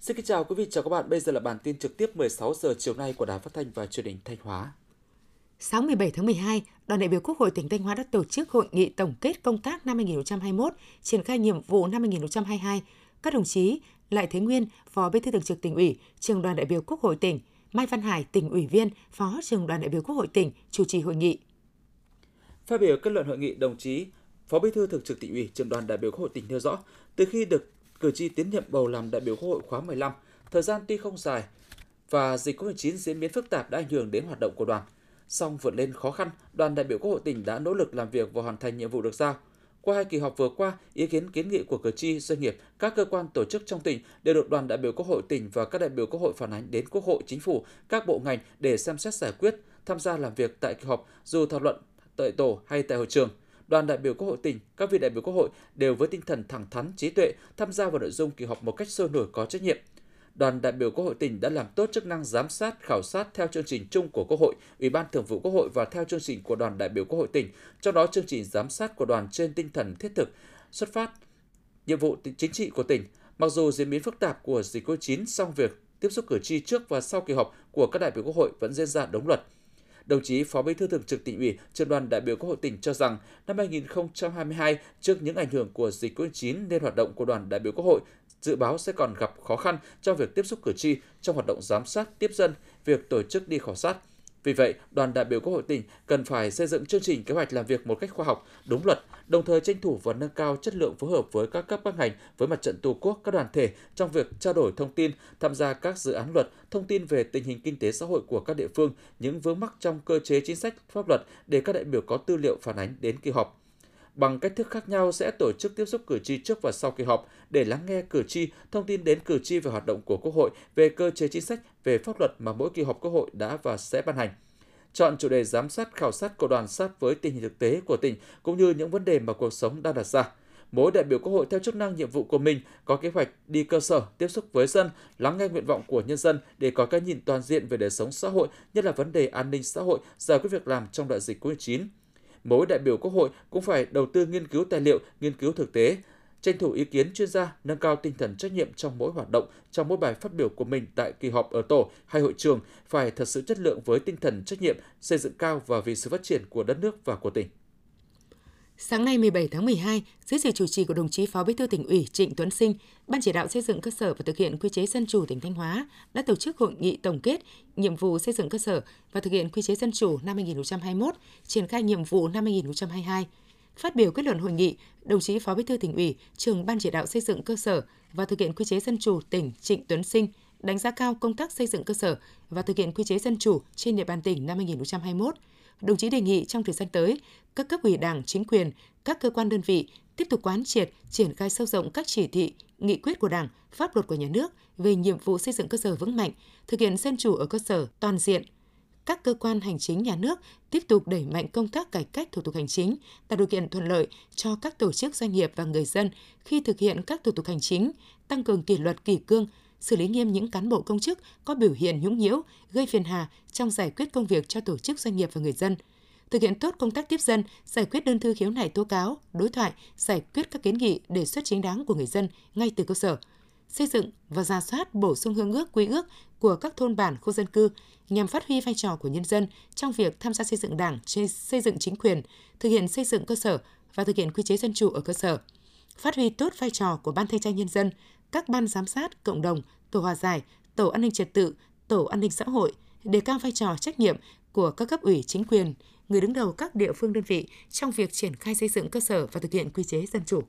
Xin kính chào quý vị, chào các bạn. Bây giờ là bản tin trực tiếp 16 giờ chiều nay của Đài Phát thanh và Truyền hình Thanh Hóa. Sáng 17 tháng 12, đoàn đại biểu Quốc hội tỉnh Thanh Hóa đã tổ chức hội nghị tổng kết công tác năm 2021, triển khai nhiệm vụ năm 2022. Các đồng chí Lại Thế Nguyên, Phó Bí thư Thường trực tỉnh ủy, Trường đoàn đại biểu Quốc hội tỉnh, Mai Văn Hải, tỉnh ủy viên, Phó Trường đoàn đại biểu Quốc hội tỉnh chủ trì hội nghị. Phát biểu kết luận hội nghị, đồng chí Phó Bí thư Thường trực tỉnh ủy, Trường đoàn đại biểu Quốc hội tỉnh nêu rõ, từ khi được cử tri tiến nhiệm bầu làm đại biểu Quốc hội khóa 15, thời gian tuy không dài và dịch COVID-19 diễn biến phức tạp đã ảnh hưởng đến hoạt động của đoàn. Song vượt lên khó khăn, đoàn đại biểu Quốc hội tỉnh đã nỗ lực làm việc và hoàn thành nhiệm vụ được giao. Qua hai kỳ họp vừa qua, ý kiến kiến nghị của cử tri, doanh nghiệp, các cơ quan tổ chức trong tỉnh đều được đoàn đại biểu Quốc hội tỉnh và các đại biểu Quốc hội phản ánh đến Quốc hội, Chính phủ, các bộ ngành để xem xét giải quyết, tham gia làm việc tại kỳ họp dù thảo luận tại tổ hay tại hội trường – đoàn đại biểu Quốc hội tỉnh, các vị đại biểu Quốc hội đều với tinh thần thẳng thắn, trí tuệ tham gia vào nội dung kỳ họp một cách sôi nổi có trách nhiệm. Đoàn đại biểu Quốc hội tỉnh đã làm tốt chức năng giám sát, khảo sát theo chương trình chung của Quốc hội, Ủy ban Thường vụ Quốc hội và theo chương trình của đoàn đại biểu Quốc hội tỉnh, trong đó chương trình giám sát của đoàn trên tinh thần thiết thực, xuất phát nhiệm vụ chính trị của tỉnh. Mặc dù diễn biến phức tạp của dịch COVID-19, song việc tiếp xúc cử tri trước và sau kỳ họp của các đại biểu Quốc hội vẫn diễn ra đúng luật. Đồng chí Phó Bí thư Thường trực Tỉnh ủy, Trưởng đoàn đại biểu Quốc hội tỉnh cho rằng năm 2022 trước những ảnh hưởng của dịch COVID-19 nên hoạt động của đoàn đại biểu Quốc hội dự báo sẽ còn gặp khó khăn trong việc tiếp xúc cử tri trong hoạt động giám sát tiếp dân, việc tổ chức đi khảo sát. Vì vậy, đoàn đại biểu Quốc hội tỉnh cần phải xây dựng chương trình kế hoạch làm việc một cách khoa học, đúng luật, đồng thời tranh thủ và nâng cao chất lượng phối hợp với các cấp các ngành, với mặt trận Tổ quốc, các đoàn thể trong việc trao đổi thông tin, tham gia các dự án luật, thông tin về tình hình kinh tế xã hội của các địa phương, những vướng mắc trong cơ chế chính sách pháp luật để các đại biểu có tư liệu phản ánh đến kỳ họp bằng cách thức khác nhau sẽ tổ chức tiếp xúc cử tri trước và sau kỳ họp để lắng nghe cử tri, thông tin đến cử tri về hoạt động của Quốc hội, về cơ chế chính sách, về pháp luật mà mỗi kỳ họp Quốc hội đã và sẽ ban hành. Chọn chủ đề giám sát khảo sát của đoàn sát với tình hình thực tế của tỉnh cũng như những vấn đề mà cuộc sống đang đặt ra. Mỗi đại biểu Quốc hội theo chức năng nhiệm vụ của mình có kế hoạch đi cơ sở, tiếp xúc với dân, lắng nghe nguyện vọng của nhân dân để có cái nhìn toàn diện về đời sống xã hội, nhất là vấn đề an ninh xã hội, giải quyết việc làm trong đại dịch COVID-19 mỗi đại biểu Quốc hội cũng phải đầu tư nghiên cứu tài liệu, nghiên cứu thực tế, tranh thủ ý kiến chuyên gia, nâng cao tinh thần trách nhiệm trong mỗi hoạt động, trong mỗi bài phát biểu của mình tại kỳ họp ở tổ hay hội trường phải thật sự chất lượng với tinh thần trách nhiệm, xây dựng cao và vì sự phát triển của đất nước và của tỉnh. Sáng nay 17 tháng 12, dưới sự chủ trì của đồng chí Phó Bí thư tỉnh ủy Trịnh Tuấn Sinh, Ban chỉ đạo xây dựng cơ sở và thực hiện quy chế dân chủ tỉnh Thanh Hóa đã tổ chức hội nghị tổng kết nhiệm vụ xây dựng cơ sở và thực hiện quy chế dân chủ năm 2021, triển khai nhiệm vụ năm 2022. Phát biểu kết luận hội nghị, đồng chí Phó Bí thư tỉnh ủy, trưởng Ban chỉ đạo xây dựng cơ sở và thực hiện quy chế dân chủ tỉnh Trịnh Tuấn Sinh đánh giá cao công tác xây dựng cơ sở và thực hiện quy chế dân chủ trên địa bàn tỉnh năm 2021 đồng chí đề nghị trong thời gian tới, các cấp ủy Đảng, chính quyền, các cơ quan đơn vị tiếp tục quán triệt, triển khai sâu rộng các chỉ thị, nghị quyết của Đảng, pháp luật của nhà nước về nhiệm vụ xây dựng cơ sở vững mạnh, thực hiện dân chủ ở cơ sở toàn diện. Các cơ quan hành chính nhà nước tiếp tục đẩy mạnh công tác cải cách thủ tục hành chính, tạo điều kiện thuận lợi cho các tổ chức doanh nghiệp và người dân khi thực hiện các thủ tục hành chính, tăng cường kỷ luật kỷ cương, xử lý nghiêm những cán bộ công chức có biểu hiện nhũng nhiễu, gây phiền hà trong giải quyết công việc cho tổ chức doanh nghiệp và người dân. Thực hiện tốt công tác tiếp dân, giải quyết đơn thư khiếu nại tố cáo, đối thoại, giải quyết các kiến nghị đề xuất chính đáng của người dân ngay từ cơ sở. Xây dựng và ra soát bổ sung hương ước quy ước của các thôn bản khu dân cư nhằm phát huy vai trò của nhân dân trong việc tham gia xây dựng đảng, xây dựng chính quyền, thực hiện xây dựng cơ sở và thực hiện quy chế dân chủ ở cơ sở phát huy tốt vai trò của Ban Thanh tra Nhân dân, các ban giám sát, cộng đồng, tổ hòa giải, tổ an ninh trật tự, tổ an ninh xã hội, đề cao vai trò trách nhiệm của các cấp ủy chính quyền, người đứng đầu các địa phương đơn vị trong việc triển khai xây dựng cơ sở và thực hiện quy chế dân chủ.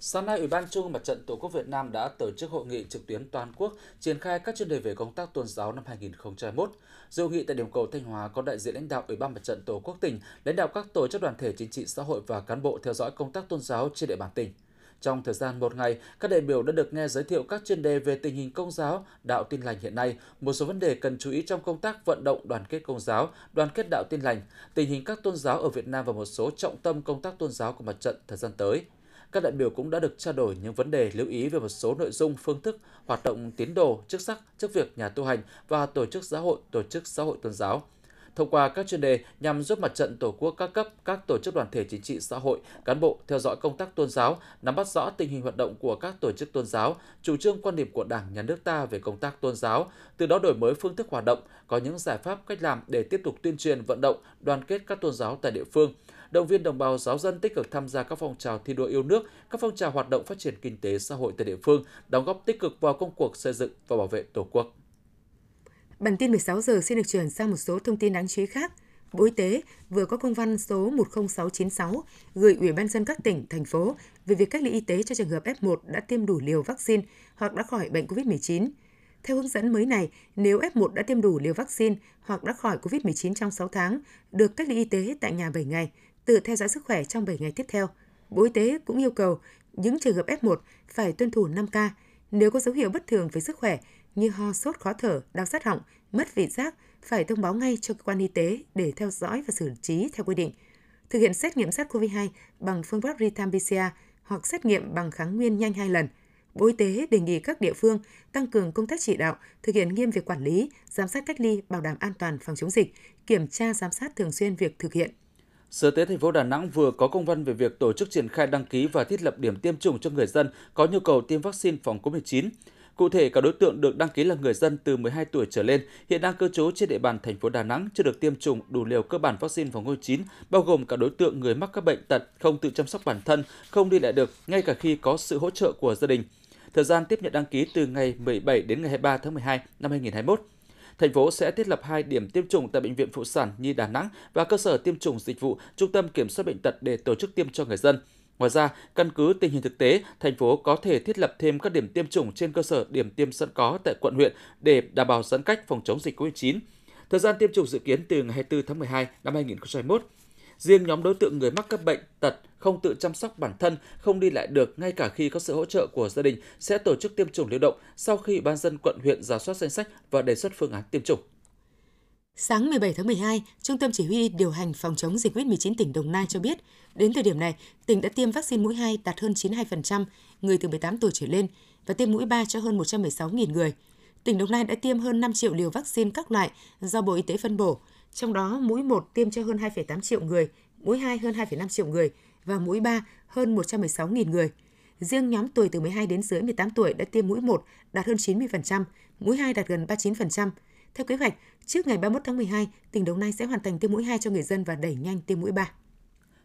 Sáng nay, Ủy ban Trung Mặt trận Tổ quốc Việt Nam đã tổ chức hội nghị trực tuyến toàn quốc triển khai các chuyên đề về công tác tôn giáo năm 2021. Dự hội nghị tại điểm cầu Thanh Hóa có đại diện lãnh đạo Ủy ban Mặt trận Tổ quốc tỉnh, lãnh đạo các tổ chức đoàn thể chính trị xã hội và cán bộ theo dõi công tác tôn giáo trên địa bàn tỉnh. Trong thời gian một ngày, các đại biểu đã được nghe giới thiệu các chuyên đề về tình hình công giáo, đạo tin lành hiện nay, một số vấn đề cần chú ý trong công tác vận động đoàn kết công giáo, đoàn kết đạo tin lành, tình hình các tôn giáo ở Việt Nam và một số trọng tâm công tác tôn giáo của mặt trận thời gian tới. Các đại biểu cũng đã được trao đổi những vấn đề lưu ý về một số nội dung, phương thức, hoạt động tín đồ, chức sắc, chức việc nhà tu hành và tổ chức xã hội, tổ chức xã hội tôn giáo thông qua các chuyên đề nhằm giúp mặt trận Tổ quốc các cấp, các tổ chức đoàn thể chính trị xã hội, cán bộ theo dõi công tác tôn giáo, nắm bắt rõ tình hình hoạt động của các tổ chức tôn giáo, chủ trương quan điểm của Đảng, Nhà nước ta về công tác tôn giáo, từ đó đổi mới phương thức hoạt động, có những giải pháp cách làm để tiếp tục tuyên truyền vận động, đoàn kết các tôn giáo tại địa phương, động viên đồng bào giáo dân tích cực tham gia các phong trào thi đua yêu nước, các phong trào hoạt động phát triển kinh tế xã hội tại địa phương, đóng góp tích cực vào công cuộc xây dựng và bảo vệ Tổ quốc. Bản tin 16 giờ xin được chuyển sang một số thông tin đáng chú ý khác. Bộ Y tế vừa có công văn số 10696 gửi Ủy ban dân các tỉnh, thành phố về việc cách ly y tế cho trường hợp F1 đã tiêm đủ liều vaccine hoặc đã khỏi bệnh COVID-19. Theo hướng dẫn mới này, nếu F1 đã tiêm đủ liều vaccine hoặc đã khỏi COVID-19 trong 6 tháng, được cách ly y tế tại nhà 7 ngày, tự theo dõi sức khỏe trong 7 ngày tiếp theo. Bộ Y tế cũng yêu cầu những trường hợp F1 phải tuân thủ 5K. Nếu có dấu hiệu bất thường về sức khỏe như ho, sốt, khó thở, đau sát họng, mất vị giác, phải thông báo ngay cho cơ quan y tế để theo dõi và xử trí theo quy định. Thực hiện xét nghiệm SARS-CoV-2 bằng phương pháp real-time PCR hoặc xét nghiệm bằng kháng nguyên nhanh hai lần. Bộ Y tế đề nghị các địa phương tăng cường công tác chỉ đạo, thực hiện nghiêm việc quản lý, giám sát cách ly, bảo đảm an toàn phòng chống dịch, kiểm tra giám sát thường xuyên việc thực hiện Sở Y tế thành phố Đà Nẵng vừa có công văn về việc tổ chức triển khai đăng ký và thiết lập điểm tiêm chủng cho người dân có nhu cầu tiêm vaccine phòng COVID-19. Cụ thể, các đối tượng được đăng ký là người dân từ 12 tuổi trở lên, hiện đang cư trú trên địa bàn thành phố Đà Nẵng chưa được tiêm chủng đủ liều cơ bản vaccine phòng COVID-19, bao gồm cả đối tượng người mắc các bệnh tật, không tự chăm sóc bản thân, không đi lại được ngay cả khi có sự hỗ trợ của gia đình. Thời gian tiếp nhận đăng ký từ ngày 17 đến ngày 23 tháng 12 năm 2021 thành phố sẽ thiết lập hai điểm tiêm chủng tại bệnh viện phụ sản Nhi Đà Nẵng và cơ sở tiêm chủng dịch vụ Trung tâm Kiểm soát bệnh tật để tổ chức tiêm cho người dân. Ngoài ra, căn cứ tình hình thực tế, thành phố có thể thiết lập thêm các điểm tiêm chủng trên cơ sở điểm tiêm sẵn có tại quận huyện để đảm bảo giãn cách phòng chống dịch COVID-19. Thời gian tiêm chủng dự kiến từ ngày 24 tháng 12 năm 2021. Riêng nhóm đối tượng người mắc các bệnh tật không tự chăm sóc bản thân, không đi lại được ngay cả khi có sự hỗ trợ của gia đình sẽ tổ chức tiêm chủng lưu động sau khi ban dân quận huyện giả soát danh sách và đề xuất phương án tiêm chủng. Sáng 17 tháng 12, Trung tâm Chỉ huy điều hành phòng chống dịch COVID-19 tỉnh Đồng Nai cho biết, đến thời điểm này, tỉnh đã tiêm vaccine mũi 2 đạt hơn 92% người từ 18 tuổi trở lên và tiêm mũi 3 cho hơn 116.000 người. Tỉnh Đồng Nai đã tiêm hơn 5 triệu liều vaccine các loại do Bộ Y tế phân bổ, trong đó mũi 1 tiêm cho hơn 2,8 triệu người, mũi 2 hơn 2,5 triệu người và mũi 3 hơn 116.000 người. Riêng nhóm tuổi từ 12 đến dưới 18 tuổi đã tiêm mũi 1 đạt hơn 90%, mũi 2 đạt gần 39%. Theo kế hoạch, trước ngày 31 tháng 12, tỉnh Đồng Nai sẽ hoàn thành tiêm mũi 2 cho người dân và đẩy nhanh tiêm mũi 3.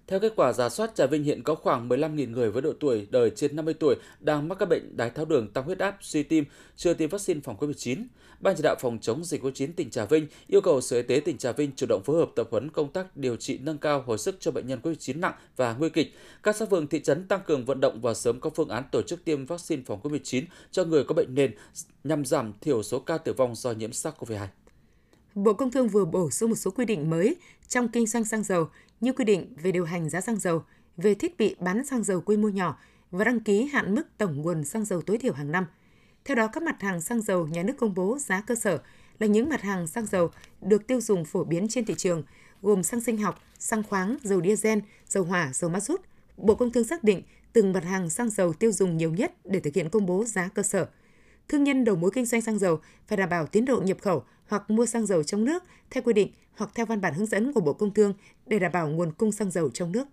Theo kết quả giả soát, Trà Vinh hiện có khoảng 15.000 người với độ tuổi đời trên 50 tuổi đang mắc các bệnh đái tháo đường, tăng huyết áp, suy tim, chưa tiêm vaccine phòng COVID-19. Ban chỉ đạo phòng chống dịch COVID-19 tỉnh Trà Vinh yêu cầu Sở Y tế tỉnh Trà Vinh chủ động phối hợp tập huấn công tác điều trị nâng cao hồi sức cho bệnh nhân COVID-19 nặng và nguy kịch. Các xã phường thị trấn tăng cường vận động và sớm có phương án tổ chức tiêm vaccine phòng COVID-19 cho người có bệnh nền nhằm giảm thiểu số ca tử vong do nhiễm SARS-CoV-2. Bộ Công Thương vừa bổ sung một số quy định mới trong kinh doanh xăng dầu như quy định về điều hành giá xăng dầu, về thiết bị bán xăng dầu quy mô nhỏ và đăng ký hạn mức tổng nguồn xăng dầu tối thiểu hàng năm. Theo đó, các mặt hàng xăng dầu nhà nước công bố giá cơ sở là những mặt hàng xăng dầu được tiêu dùng phổ biến trên thị trường, gồm xăng sinh học, xăng khoáng, dầu diesel, dầu hỏa, dầu ma rút. Bộ Công Thương xác định từng mặt hàng xăng dầu tiêu dùng nhiều nhất để thực hiện công bố giá cơ sở. Thương nhân đầu mối kinh doanh xăng dầu phải đảm bảo tiến độ nhập khẩu hoặc mua xăng dầu trong nước theo quy định hoặc theo văn bản hướng dẫn của Bộ Công Thương để đảm bảo nguồn cung xăng dầu trong nước.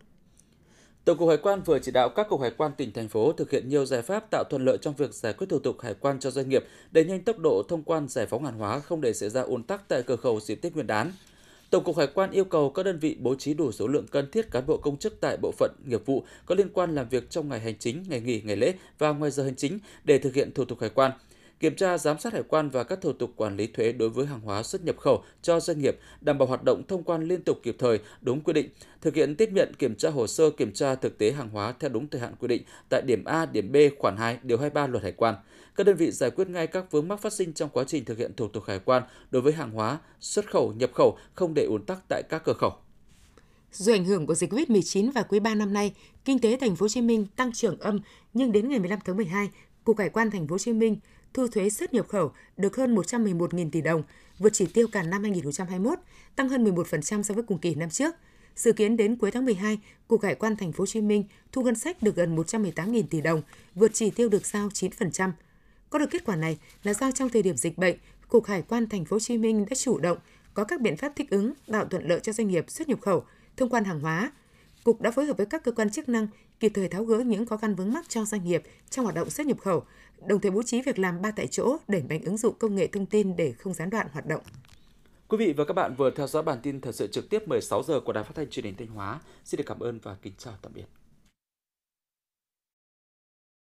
Tổng cục Hải quan vừa chỉ đạo các cục hải quan tỉnh thành phố thực hiện nhiều giải pháp tạo thuận lợi trong việc giải quyết thủ tục hải quan cho doanh nghiệp, đẩy nhanh tốc độ thông quan giải phóng hàng hóa không để xảy ra ùn tắc tại cửa khẩu dịp Tết Nguyên đán. Tổng cục Hải quan yêu cầu các đơn vị bố trí đủ số lượng cần thiết cán bộ công chức tại bộ phận nghiệp vụ có liên quan làm việc trong ngày hành chính, ngày nghỉ, ngày lễ và ngoài giờ hành chính để thực hiện thủ tục hải quan kiểm tra giám sát hải quan và các thủ tục quản lý thuế đối với hàng hóa xuất nhập khẩu cho doanh nghiệp, đảm bảo hoạt động thông quan liên tục kịp thời, đúng quy định, thực hiện tiếp nhận kiểm tra hồ sơ kiểm tra thực tế hàng hóa theo đúng thời hạn quy định tại điểm A, điểm B, khoản 2, điều 23 luật hải quan. Các đơn vị giải quyết ngay các vướng mắc phát sinh trong quá trình thực hiện thủ tục hải quan đối với hàng hóa xuất khẩu, nhập khẩu không để ùn tắc tại các cửa khẩu. Do ảnh hưởng của dịch Covid-19 và quý 3 năm nay, kinh tế thành phố Hồ Chí Minh tăng trưởng âm, nhưng đến ngày 15 tháng 12, Cục Hải quan thành phố Hồ Chí Minh thu thuế xuất nhập khẩu được hơn 111.000 tỷ đồng, vượt chỉ tiêu cả năm 2021, tăng hơn 11% so với cùng kỳ năm trước. Dự kiến đến cuối tháng 12, Cục Hải quan thành phố Hồ Chí Minh thu ngân sách được gần 118.000 tỷ đồng, vượt chỉ tiêu được giao 9%. Có được kết quả này là do trong thời điểm dịch bệnh, Cục Hải quan thành phố Hồ Chí Minh đã chủ động có các biện pháp thích ứng, tạo thuận lợi cho doanh nghiệp xuất nhập khẩu, thông quan hàng hóa. Cục đã phối hợp với các cơ quan chức năng kịp thời tháo gỡ những khó khăn vướng mắc cho doanh nghiệp trong hoạt động xuất nhập khẩu, đồng thời bố trí việc làm ba tại chỗ, đẩy mạnh ứng dụng công nghệ thông tin để không gián đoạn hoạt động. Quý vị và các bạn vừa theo dõi bản tin thời sự trực tiếp 16 giờ của Đài Phát thanh Truyền hình Thanh Hóa. Xin được cảm ơn và kính chào tạm biệt.